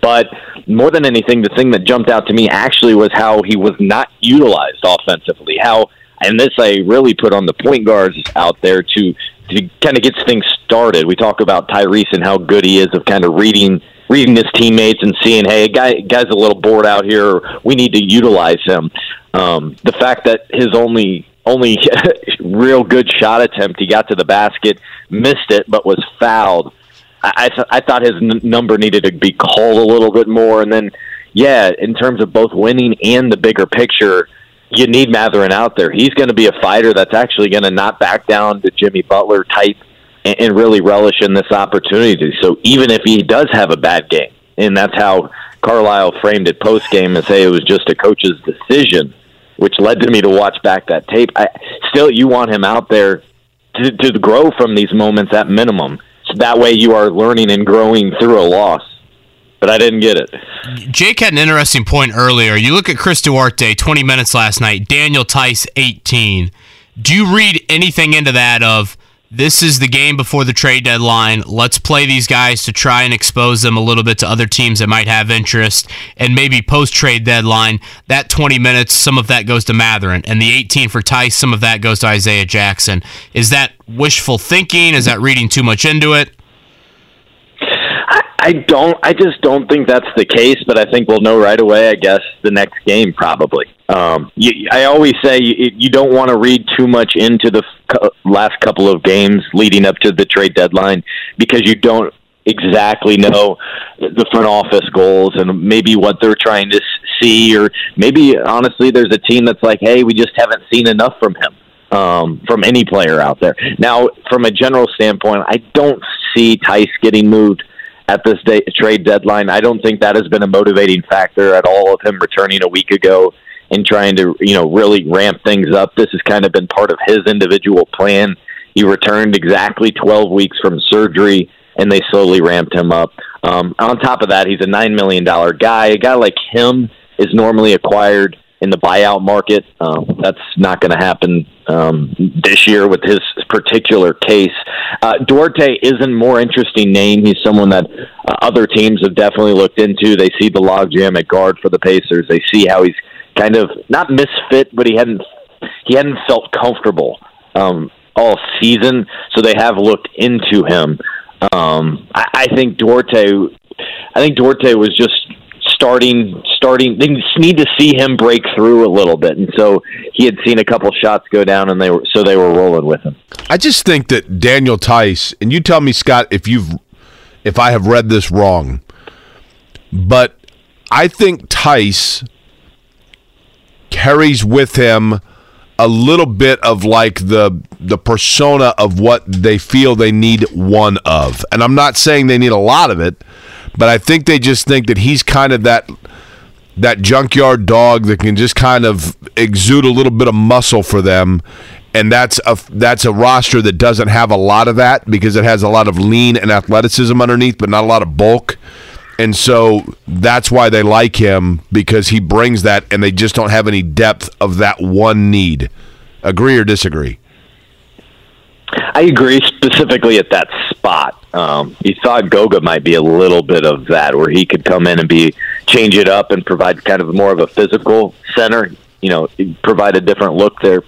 But more than anything, the thing that jumped out to me actually was how he was not utilized offensively. How, and this I really put on the point guards out there to to kind of gets things started. We talk about Tyrese and how good he is of kind of reading reading his teammates and seeing, hey, guy guy's a little bored out here. We need to utilize him. Um, the fact that his only only real good shot attempt. He got to the basket, missed it, but was fouled. I I, th- I thought his n- number needed to be called a little bit more. And then, yeah, in terms of both winning and the bigger picture, you need Mathurin out there. He's going to be a fighter that's actually going to not back down to Jimmy Butler type and, and really relish in this opportunity. So even if he does have a bad game, and that's how Carlisle framed it post game and say it was just a coach's decision which led to me to watch back that tape. I, still, you want him out there to, to grow from these moments at minimum. So that way you are learning and growing through a loss. But I didn't get it. Jake had an interesting point earlier. You look at Chris Duarte, 20 minutes last night, Daniel Theis, 18. Do you read anything into that of this is the game before the trade deadline. Let's play these guys to try and expose them a little bit to other teams that might have interest. And maybe post trade deadline, that 20 minutes, some of that goes to Mathurin. And the 18 for Theis, some of that goes to Isaiah Jackson. Is that wishful thinking? Is that reading too much into it? I don't. I just don't think that's the case. But I think we'll know right away. I guess the next game probably. Um, you, I always say you, you don't want to read too much into the f- last couple of games leading up to the trade deadline because you don't exactly know the front office goals and maybe what they're trying to see, or maybe honestly, there's a team that's like, hey, we just haven't seen enough from him. Um, from any player out there. Now, from a general standpoint, I don't see Theis getting moved at this day, trade deadline. I don't think that has been a motivating factor at all of him returning a week ago and trying to, you know, really ramp things up. This has kind of been part of his individual plan. He returned exactly 12 weeks from surgery, and they slowly ramped him up. Um, on top of that, he's a $9 million guy. A guy like him is normally acquired in the buyout market. Um, that's not going to happen um, this year with his particular case. Uh, Duarte is a more interesting name. He's someone that uh, other teams have definitely looked into. They see the logjam at guard for the Pacers. They see how he's kind of not misfit, but he hadn't he hadn't felt comfortable um, all season. So they have looked into him. Um, I, I think Duarte. I think Duarte was just starting starting. They need to see him break through a little bit, and so he had seen a couple shots go down, and they were so they were rolling with him. I just think that Daniel Theis, and you tell me, Scott, if you've if I have read this wrong, but I think Theis carries with him a little bit of like the the persona of what they feel they need one of. And I'm not saying they need a lot of it, but I think they just think that he's kind of that that junkyard dog that can just kind of exude a little bit of muscle for them. And that's a that's a roster that doesn't have a lot of that because it has a lot of lean and athleticism underneath but not a lot of bulk. And so that's why they like him because he brings that and they just don't have any depth of that one need. Agree or disagree I agree specifically at that spot. Um, you thought Goga might be a little bit of that, where he could come in and be change it up and provide kind of more of a physical center. You know, provide a different look there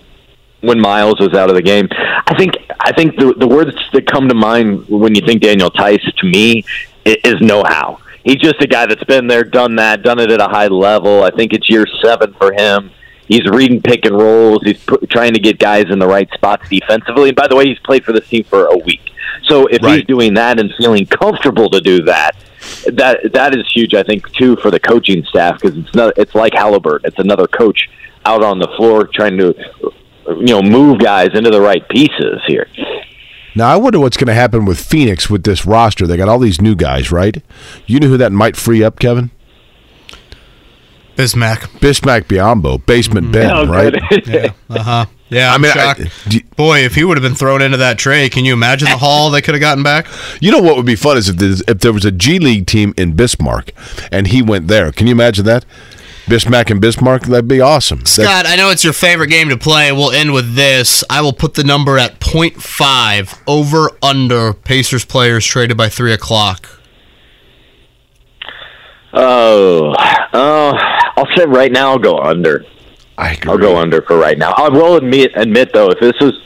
when Miles was out of the game. I think I think the the words that come to mind when you think Daniel Theis to me is know how. He's just a guy that's been there, done that, done it at a high level. I think it's year seven for him. He's reading pick and rolls. He's put, trying to get guys in the right spots defensively. And by the way, he's played for this team for a week. So if Right. he's doing that and feeling comfortable to do that, that that is huge. I think too for the coaching staff because it's not. It's like Halliburton. It's another coach out on the floor trying to you know move guys into the right pieces here. now i wonder what's going to happen with phoenix with this roster they got all these new guys right you know who that might free up kevin Bismack. bismack Biyombo basement ben Oh, right. Yeah. Uh huh. Yeah. I I'm mean, I- shocked. do- Boy, if he would have been thrown into that tray, can you imagine the haul they could have gotten back? You know what would be fun is if, there's- if there was a G League team in Bismarck and he went there. Can you imagine that? Bismack and Bismarck, that'd be awesome. That- Scott, I know it's your favorite game to play. We'll end with this. I will put the number at 0.5 over under Pacers players traded by 3 o'clock. Oh, oh, I'll say right now I'll go under. I agree. I'll go under for right now. I will admit, admit though, if this was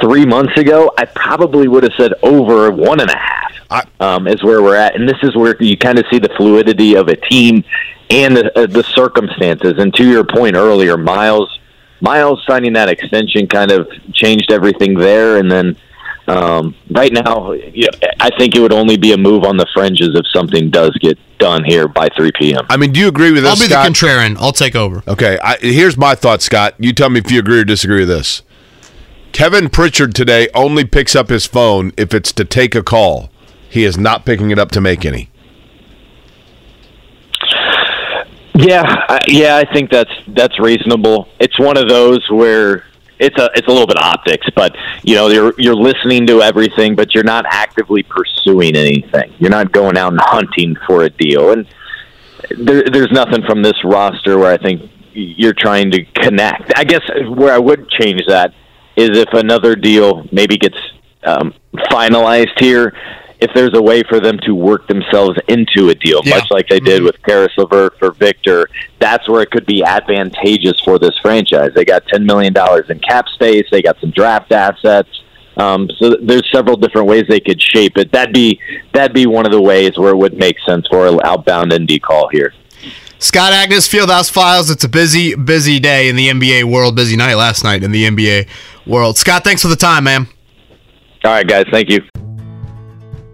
three months ago, I probably would have said over one and a half. I- um, is where we're at, and this is where you kind of see the fluidity of a team and the, uh, the circumstances. And to your point earlier, Miles, Miles signing that extension kind of changed everything there, and then. Um, right now, you know, I think it would only be a move on the fringes if something does get done here by 3 p.m. I mean, do you agree with this, I'll be Scott? the contrarian. I'll take over. okay, I, here's my thought, Scott. You tell me if you agree or disagree with this. Kevin Pritchard today only picks up his phone if it's to take a call. He is not picking it up to make any. Yeah, I, yeah, I think that's that's reasonable. It's one of those where it's a it's a little bit optics, but you know you're you're listening to everything, but you're not actively pursuing anything. You're not going out and hunting for a deal, and there, there's nothing from this roster where I think you're trying to connect. I guess where I would change that is if another deal maybe gets um, finalized here. If there's a way for them to work themselves into a deal, Yeah. much like they did with Caris LeVert for Victor, that's where it could be advantageous for this franchise. They got ten million dollars in cap space. They got some draft assets. Um, so there's several different ways they could shape it. That'd be that'd be one of the ways where it would make sense for an outbound ND call here. Scott Agness, Fieldhouse Files. It's a busy, busy day in the NBA world. Busy night last night in the NBA world. Scott, thanks for the time, man. All right, guys. Thank you.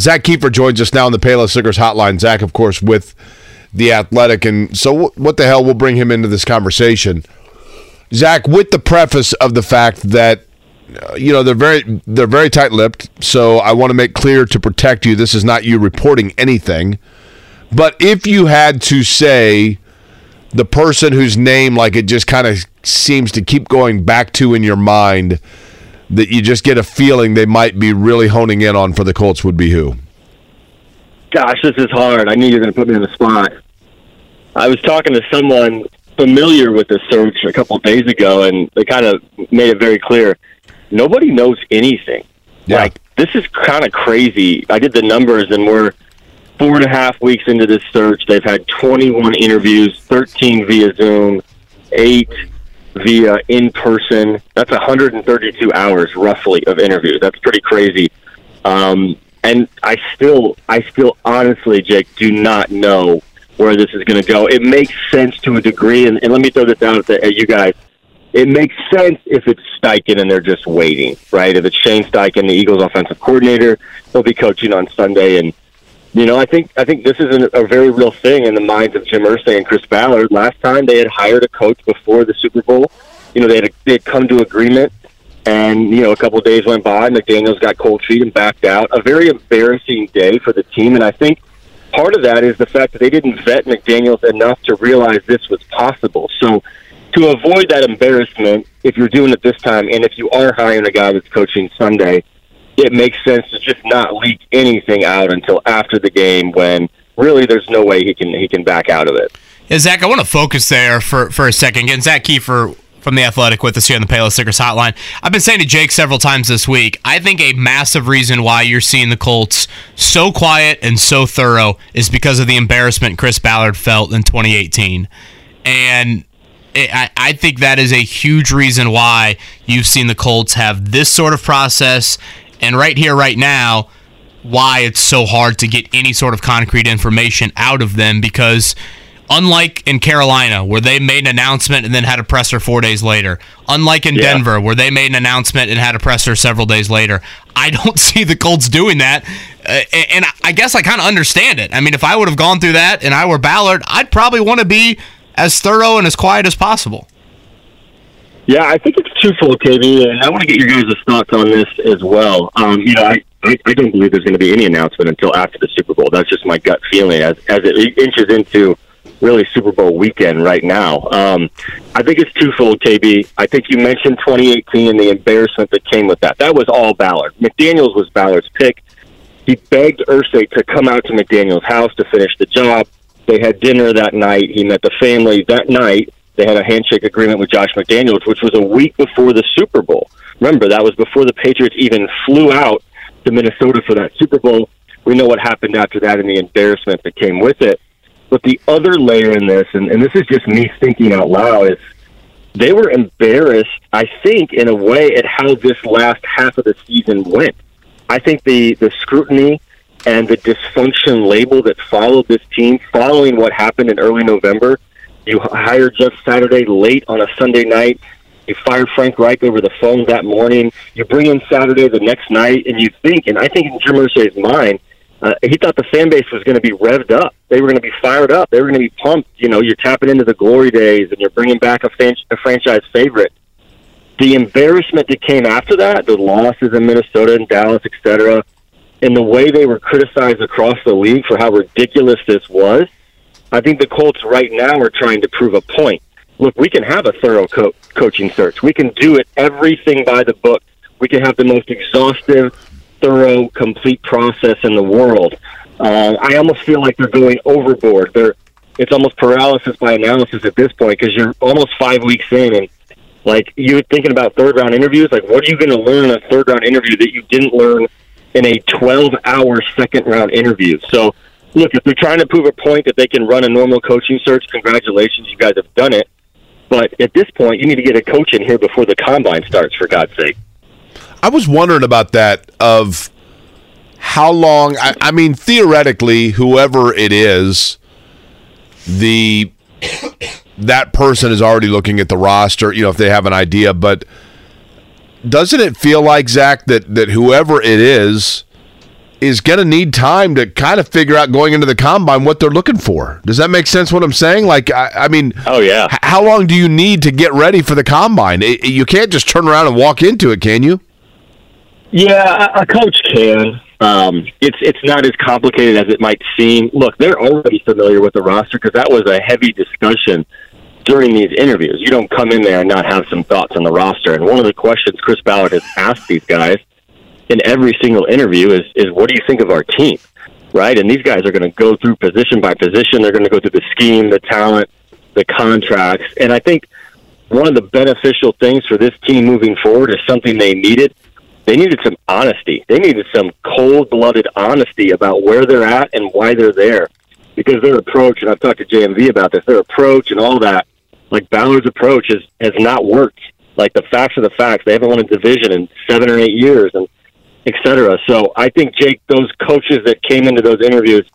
Zak Keefer joins us now on the Payless Liquors hotline. Zak, of course, with the Athletic. And so, what the hell? We'll bring him into this conversation. Zak, with the preface of the fact that uh, you know they're very they're very tight-lipped, so I want to make clear to protect you. This is not you reporting anything, but if you had to say the person whose name, like it just kind of seems to keep going back to in your mind, that you just get a feeling they might be really honing in on for the Colts, would be who? Gosh, this is hard. I knew you were going to put me in the spot. I was talking to someone familiar with the search a couple of days ago, and they kind of made it very clear nobody knows anything. Yeah. Like this is kind of crazy. I did the numbers, and we're four and a half weeks into this search. They've had 21 interviews, 13 via Zoom, eight via in person. That's 132 hours roughly of interviews. That's pretty crazy. Um, and I still, I still honestly, Jake, do not know where this is going to go. It makes sense to a degree, and, and let me throw this out at, the, at you guys. It makes sense if it's Steichen and they're just waiting, right? If it's Shane Steichen, the Eagles' offensive coordinator, he'll be coaching on Sunday, and you know, I think I think this is an, a very real thing in the minds of Jim Irsay and Chris Ballard. Last time they had hired a coach before the Super Bowl, you know, they had they had come to agreement, and you know, a couple of days went by. McDaniels got cold feet and backed out. A very embarrassing day for the team, and I think part of that is the fact that they didn't vet McDaniels enough to realize this was possible. So, to avoid that embarrassment, if you're doing it this time, and if you are hiring a guy that's coaching Sunday it makes sense to just not leak anything out until after the game when really there's no way he can he can back out of it. Yeah, Zak, I want to focus there for, for a second. Again, Zak Keefer from the Athletic with us here on the Payless Liquors Hotline. I've been saying to Jake several times this week. I think a massive reason why you're seeing the Colts so quiet and so thorough is because of the embarrassment Chris Ballard felt in 2018, and it, I, I think that is a huge reason why you've seen the Colts have this sort of process and right here, right now, why it's so hard to get any sort of concrete information out of them because unlike in Carolina where they made an announcement and then had a presser 4 days later unlike in Yeah. Denver where they made an announcement and had a presser several days later I don't see the Colts doing that. Uh, and I guess I kind of understand it. I mean if I would have gone through that and I were Ballard I'd probably want to be as thorough and as quiet as possible Yeah, I think it's twofold, KB, and I want to get your guys' thoughts on this as well. Um, you know, I, I, I don't believe there's going to be any announcement until after the Super Bowl. That's just my gut feeling as as it inches into really Super Bowl weekend right now. Um, I think it's twofold, KB. I think you mentioned 2018 and the embarrassment that came with that. That was all Ballard. McDaniels was Ballard's pick. He begged Irsay to come out to McDaniel's house to finish the job. They had dinner that night. He met the family that night. They had a handshake agreement with Josh McDaniels, which was a week before the Super Bowl. Remember, that was before the Patriots even flew out to Minnesota for that Super Bowl. We know what happened after that and the embarrassment that came with it. But the other layer in this, and, and this is just me thinking out loud, is they were embarrassed, I think, in a way at how this last half of the season went. I think the, the scrutiny and the dysfunction label that followed this team following what happened in early November. You hired Jeff Saturday late on a Sunday night. You fire Frank Reich over the phone that morning. You bring in Saturday the next night, and you think, and I think in Jim Irsay's mind, uh, he thought the fan base was going to be revved up. They were going to be fired up. They were going to be pumped. You know, you're tapping into the glory days, and you're bringing back a, fan- a franchise favorite. The embarrassment that came after that, the losses in Minnesota and Dallas, et cetera, and the way they were criticized across the league for how ridiculous this was, I think the Colts right now are trying to prove a point. Look, we can have a thorough co- coaching search. We can do it everything by the book. We can have the most exhaustive, thorough, complete process in the world. Uh, I almost feel like they're going overboard. They're it's almost paralysis by analysis at this point because you're almost five weeks in and like you're thinking about third round interviews. Like, what are you going to learn in a third round interview that you didn't learn in a 12 hour second round interview? So, look, if they're trying to prove a point that they can run a normal coaching search, congratulations, you guys have done it. But at this point, you need to get a coach in here before the combine starts, for God's sake. I was wondering about that of how long. I, I mean, theoretically, whoever it is, the that person is already looking at the roster. You know, if they have an idea, but doesn't it feel like Zak that that whoever it is is going to need time to kind of figure out going into the combine what they're looking for. Does that make sense? What I'm saying? Like, I, I mean, oh yeah. H- how long do you need to get ready for the combine? It, you can't just turn around and walk into it, can you? Yeah, a coach can. Um, it's it's not as complicated as it might seem. Look, they're already familiar with the roster because that was a heavy discussion during these interviews. You don't come in there and not have some thoughts on the roster. And one of the questions Chris Ballard has asked these guys in every single interview is, is what do you think of our team? Right? And these guys are going to go through position by position. They're going to go through the scheme, the talent, the contracts. And I think one of the beneficial things for this team moving forward is something they needed. They needed some honesty. They needed some cold blooded honesty about where they're at and why they're there. Because their approach, and I've talked to JMV about this, their approach and all that, like Ballard's approach has, has not worked. Like the facts are the facts. They haven't won a division in seven or eight years. And etc. So I think Jake, those coaches that came into those interviews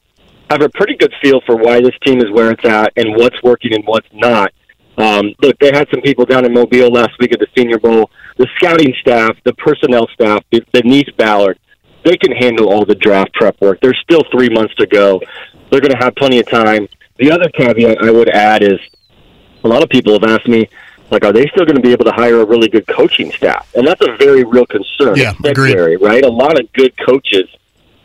have a pretty good feel for why this team is where it's at and what's working and what's not. Um, look, they had some people down in Mobile last week at the Senior Bowl. The scouting staff, the personnel staff, Denise Ballard, they can handle all the draft prep work. There's still three months to go. They're going to have plenty of time. The other caveat I would add is a lot of people have asked me, like, are they still going to be able to hire a really good coaching staff? And that's a very real concern. Yeah, agreed. Right? A lot of good coaches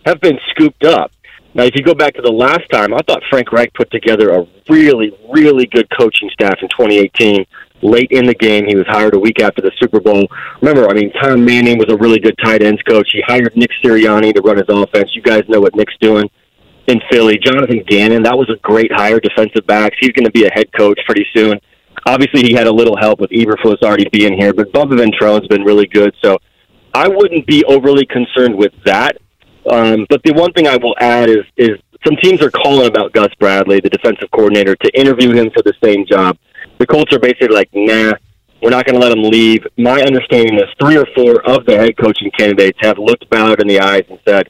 have been scooped up. Now, if you go back to the last time, I thought Frank Reich put together a really, really good coaching staff in 2018. Late in the game, he was hired a week after the Super Bowl. Remember, I mean, Tom Manning was a really good tight ends coach. He hired Nick Sirianni to run his offense. You guys know what Nick's doing in Philly. Jonathan Gannon, that was a great hire, defensive backs. He's going to be a head coach pretty soon. Obviously, he had a little help with Eberflus already being here, but Bubba Ventrone's been really good. So I wouldn't be overly concerned with that. Um, but the one thing I will add is is some teams are calling about Gus Bradley, the defensive coordinator, to interview him for the same job. The Colts are basically like, nah, we're not going to let him leave. My understanding is three or four of the head coaching candidates have looked Ballard in the eyes and said,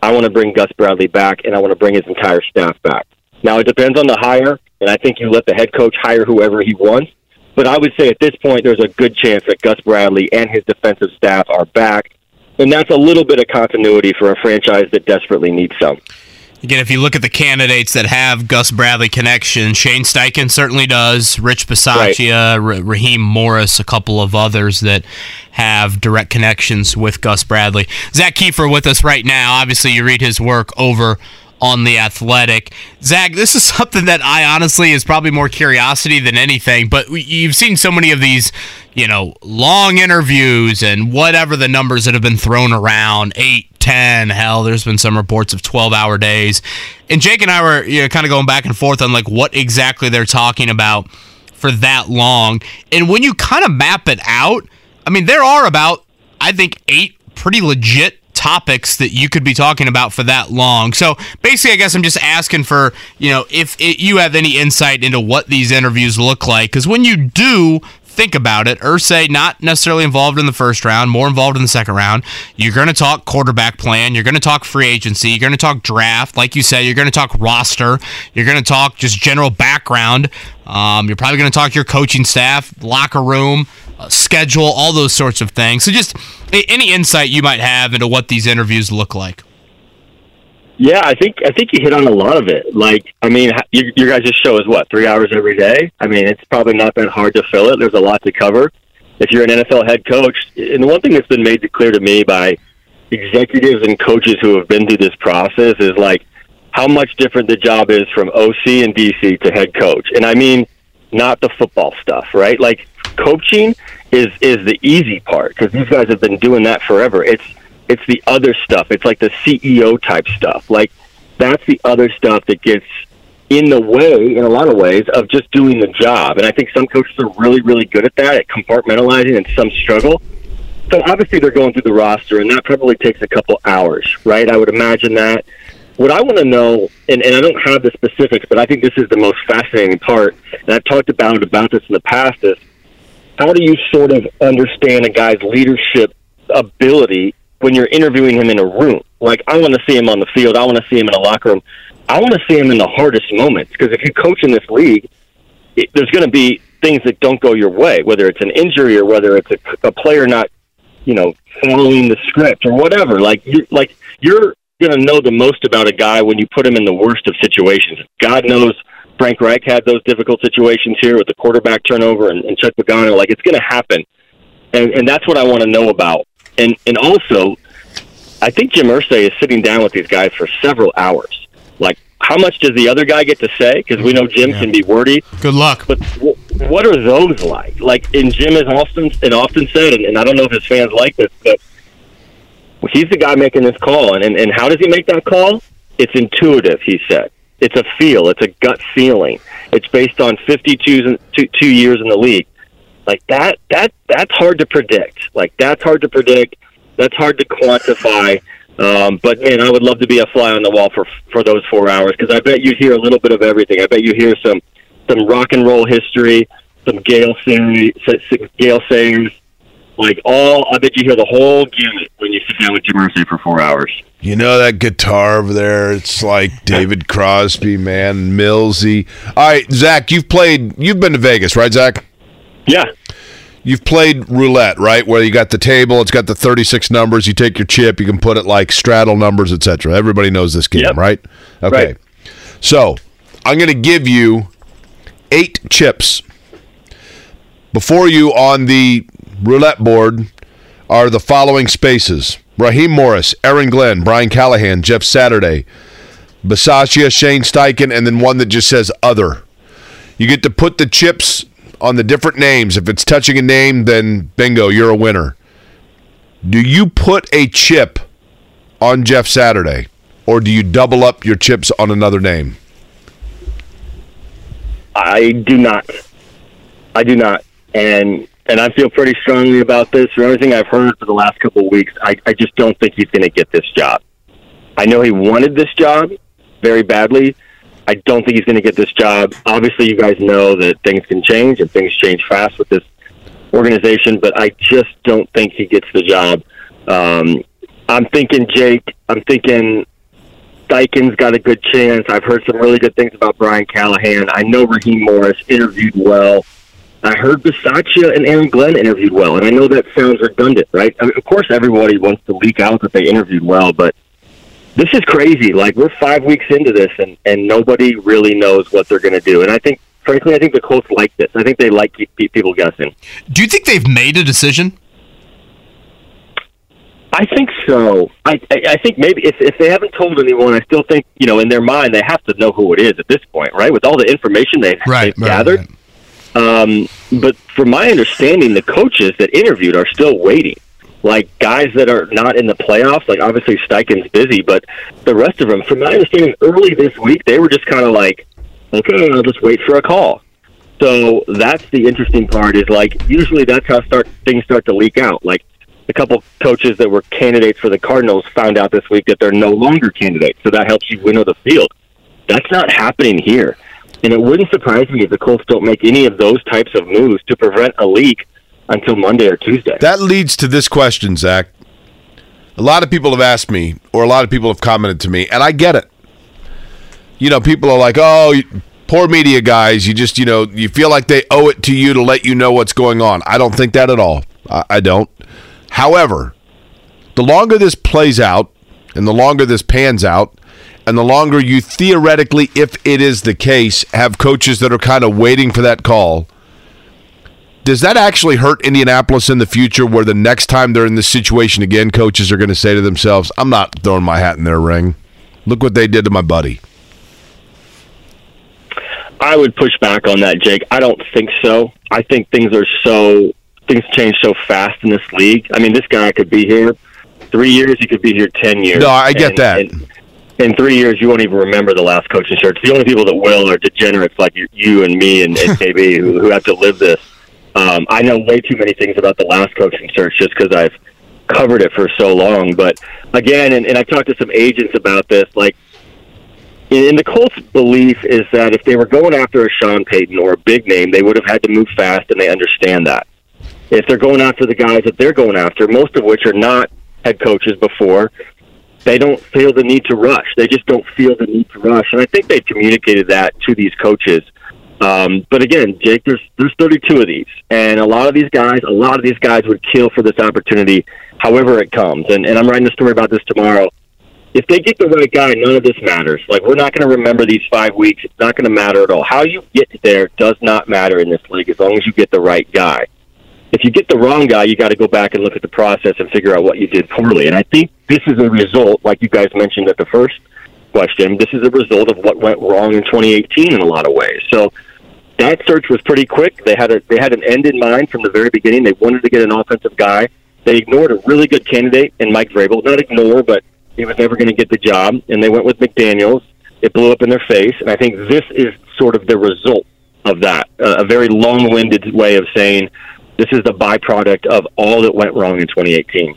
I want to bring Gus Bradley back, and I want to bring his entire staff back. Now, it depends on the hire and I think you let the head coach hire whoever he wants. But I would say at this point, there's a good chance that Gus Bradley and his defensive staff are back. And that's a little bit of continuity for a franchise that desperately needs some. Again, if you look at the candidates that have Gus Bradley connection, Shane Steichen certainly does. Rich Bisaccia, right. Raheem Morris, a couple of others that have direct connections with Gus Bradley. Zak Keefer with us right now. Obviously, you read his work over on the athletic. Zak, this is something that I honestly is probably more curiosity than anything, but you've seen so many of these, you know, long interviews and whatever the numbers that have been thrown around, eight, ten, hell, there's been some reports of 12 hour days. And Jake and I were, you know, kind of going back and forth on like what exactly they're talking about for that long. And when you kind of map it out, I mean, there are about, I think, eight pretty legit topics that you could be talking about for that long. So basically, I guess I'm just asking for, you know, if it, you have any insight into what these interviews look like. Because when you do think about it, Irsay not necessarily involved in the first round, more involved in the second round. You're going to talk quarterback plan. You're going to talk free agency. You're going to talk draft. Like you said, you're going to talk roster. You're going to talk just general background. Um, you're probably going to talk your coaching staff, locker room, uh, schedule, all those sorts of things. So just any insight you might have into what these interviews look like. Yeah, I think I think you hit on a lot of it. Like, I mean, your, your guys' show is what three hours every day. I mean, it's probably not that hard to fill it. There's a lot to cover. If you're an NFL head coach, and the one thing that's been made clear to me by executives and coaches who have been through this process is like how much different the job is from OC and DC to head coach. And I mean, not the football stuff, right? Like coaching is is the easy part because these guys have been doing that forever. It's it's the other stuff. It's like the CEO type stuff. Like that's the other stuff that gets in the way in a lot of ways of just doing the job. And I think some coaches are really, really good at that, at compartmentalizing, and some struggle. So obviously they're going through the roster, and that probably takes a couple hours, right? I would imagine that. What I want to know, and, and I don't have the specifics, but I think this is the most fascinating part, and I've talked about about this in the past, is how do you sort of understand a guy's leadership ability when you're interviewing him in a room. Like I want to see him on the field. I want to see him in a locker room. I want to see him in the hardest moments because if you coach in this league, it, there's going to be things that don't go your way, whether it's an injury or whether it's a, a player not, you know, following the script or whatever. Like you, like you're going to know the most about a guy when you put him in the worst of situations. God knows Frank Reich had those difficult situations here with the quarterback turnover and, and Chuck Pagano. Like it's going to happen, and and that's what I want to know about. And and also, I think Jim Irsay is sitting down with these guys for several hours. Like, how much does the other guy get to say? Because we know Jim can be wordy. Good luck. But w- what are those like? Like, and Jim has often and often said, and, and I don't know if his fans like this, but he's the guy making this call. And, and and how does he make that call? It's intuitive. He said it's a feel. It's a gut feeling. It's based on 52 two, two years in the league. Like that. That that's hard to predict. Like that's hard to predict. That's hard to quantify. Um, but man, I would love to be a fly on the wall for for those four hours because I bet you hear a little bit of everything. I bet you hear some some rock and roll history, some Gale Sayers, Gale Sayers, like all. I bet you hear the whole gamut when you sit down with Jim Irsay for four hours. You know that guitar over there? It's like David Crosby, man, Millsy. All right, Zak, you've played. You've been to Vegas, right, Zak? Yeah. You've played roulette, right? Where you got the table, it's got the 36 numbers. You take your chip, you can put it like straddle numbers, etc. Everybody knows this game, Yep. right? Okay. Right. So I'm going to give you eight chips. Before you on the roulette board are the following spaces Raheem Morris, Aaron Glenn, Brian Callahan, Jeff Saturday, Bisaccia, Shane Steichen, and then one that just says other. You get to put the chips on the different names. If it's touching a name, then bingo, you're a winner. Do you put a chip on Jeff Saturday, or do you double up your chips on another name? I do not. I do not, and and I feel pretty strongly about this. From everything I've heard for the last couple of weeks, I, I just don't think he's going to get this job. I know he wanted this job very badly. I don't think he's going to get this job. Obviously, you guys know that things can change and things change fast with this organization, but I just don't think he gets the job. Um, I'm thinking Jake. I'm thinking Steichen's got a good chance. I've heard some really good things about Brian Callahan. I know Raheem Morris interviewed well. I heard Bisaccia and Aaron Glenn interviewed well, and I know that sounds redundant, right? I mean, of course, everybody wants to leak out that they interviewed well, but this is crazy. Like we're five weeks into this, and and nobody really knows what they're going to do. And I think, frankly, I think the Colts like this. I think they like keep keep people guessing. Do you think they've made a decision? I think so. I, I I think maybe if if they haven't told anyone, I still think you know in their mind they have to know who it is at this point, right? With all the information they've, Right, they've right, gathered. right. Um, but from my understanding, the coaches that interviewed are still waiting. Like guys that are not in the playoffs, like obviously Steichen's busy, but the rest of them, from my understanding, early this week they were just kind of like, okay, I'll just wait for a call. So that's the interesting part. Is like usually that's how start things start to leak out. Like a couple coaches that were candidates for the Cardinals found out this week that they're no longer candidates, so that helps you winnow the field. That's not happening here. And it wouldn't surprise me if the Colts don't make any of those types of moves to prevent a leak until Monday or Tuesday. That leads to this question, Zak. A lot of people have asked me, or a lot of people have commented to me, and I get it. You know, people are like, oh, poor media guys. You just, you know, you feel like they owe it to you to let you know what's going on. I don't think that at all. I, I don't. However, the longer this plays out and the longer this pans out, and the longer you theoretically, if it is the case, have coaches that are kind of waiting for that call, does that actually hurt Indianapolis in the future where the next time they're in this situation again, coaches are going to say to themselves, I'm not throwing my hat in their ring. Look what they did to my buddy. I would push back on that, Jake. I don't think so. I think things are so things change so fast in this league. I mean, this guy could be here three years. He could be here ten years. No, I get And- that. and in three years, you won't even remember the last coaching search. The only people that will are degenerates like you, you and me and, and KB who, who have to live this. Um, I know way too many things about the last coaching search just because I've covered it for so long. But again, and, and I talked to some agents about this, like in, in the Colts' belief is that if they were going after a Sean Payton or a big name, they would have had to move fast, and they understand that. If they're going after the guys that they're going after, most of which are not head coaches before, they don't feel the need to rush. They just don't feel the need to rush, and I think they've communicated that to these coaches. Um, but again, Jake, there's there's 32 of these, and a lot of these guys, a lot of these guys would kill for this opportunity, however it comes. And, and I'm writing a story about this tomorrow if they get the right guy, none of this matters. Like we're not going to remember these five weeks. It's not going to matter at all. How you get there does not matter in this league as long as you get the right guy. If you get the wrong guy, you got to go back and look at the process and figure out what you did poorly. And I think this is a result, like you guys mentioned at the first question. This is a result of what went wrong in 2018 in a lot of ways. So that search was pretty quick. They had a they had an end in mind from the very beginning. They wanted to get an offensive guy. They ignored a really good candidate in Mike Vrabel. Not ignore, but he was never going to get the job, and they went with McDaniels. It blew up in their face, and I think this is sort of the result of that. Uh, a very long-winded way of saying this is the byproduct of all that went wrong in 2018.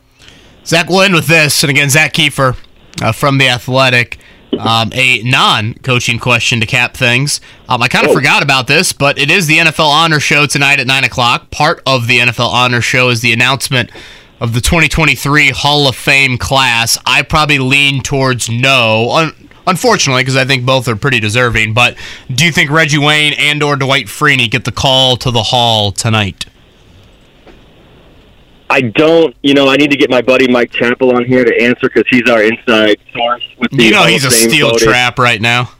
Zak will end with this, and again, Zak Keefer uh, from the Athletic. Um, a non-coaching question to cap things. Um, I kind of Oh. forgot about this, but it is the NFL Honor Show tonight at nine o'clock. Part of the NFL Honor Show is the announcement of the 2023 Hall of Fame class. I probably lean towards no, un- unfortunately, because I think both are pretty deserving. But do you think Reggie Wayne and/or Dwight Freeney get the call to the Hall tonight? I don't, you know, I need to get my buddy Mike Chappell on here to answer because he's our inside source with the You know he's a steel voting. trap right now.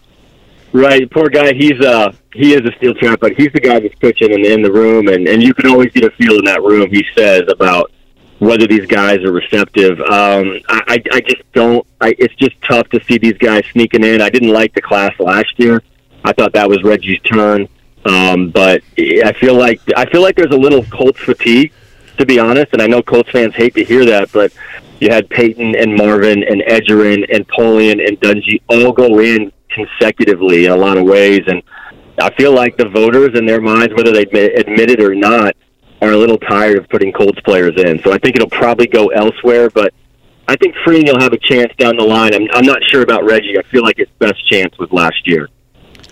Right, poor guy. He's uh he is a steel trap, but he's the guy that's pitching in, in the room, and and you can always get a feel in that room. He says about whether these guys are receptive. Um, I I just don't. I it's just tough to see these guys sneaking in. I didn't like the class last year. I thought that was Reggie's turn, um, but I feel like I feel like there's a little Colts fatigue, to be honest. And I know Colts fans hate to hear that, but you had Peyton and Marvin and Edgerin and Polian and Dungy all go in consecutively in a lot of ways, and I feel like the voters in their minds, whether they admit, it or not, are a little tired of putting Colts players in. So I think it'll probably go elsewhere, but I think Freeney will have a chance down the line. I'm, I'm not sure about Reggie. I feel like his best chance was last year.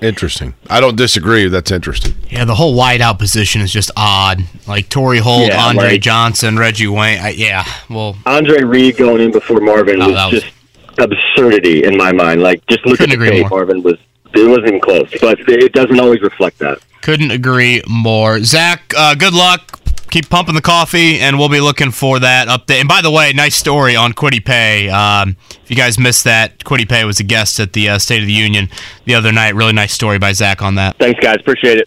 Interesting. I don't disagree. That's interesting. Yeah, the whole wideout position is just odd. Like Torry Holt, Yeah, Andre like- Johnson, Reggie Wayne. I, yeah, well, Andre Reed going in before Marvin No, was, was- just absurdity in my mind. Like just look at the agree tape. more. Marvin was it wasn't even close, but it doesn't always reflect that. couldn't agree more. Zak, uh, good luck. Keep pumping the coffee, and we'll be looking for that update. And by the way, nice story on Quiddy Pay. Um, if you guys missed that, Quiddy Pay was a guest at the uh, State of the Union the other night. Really nice story by Zak on that. Thanks, guys. Appreciate it.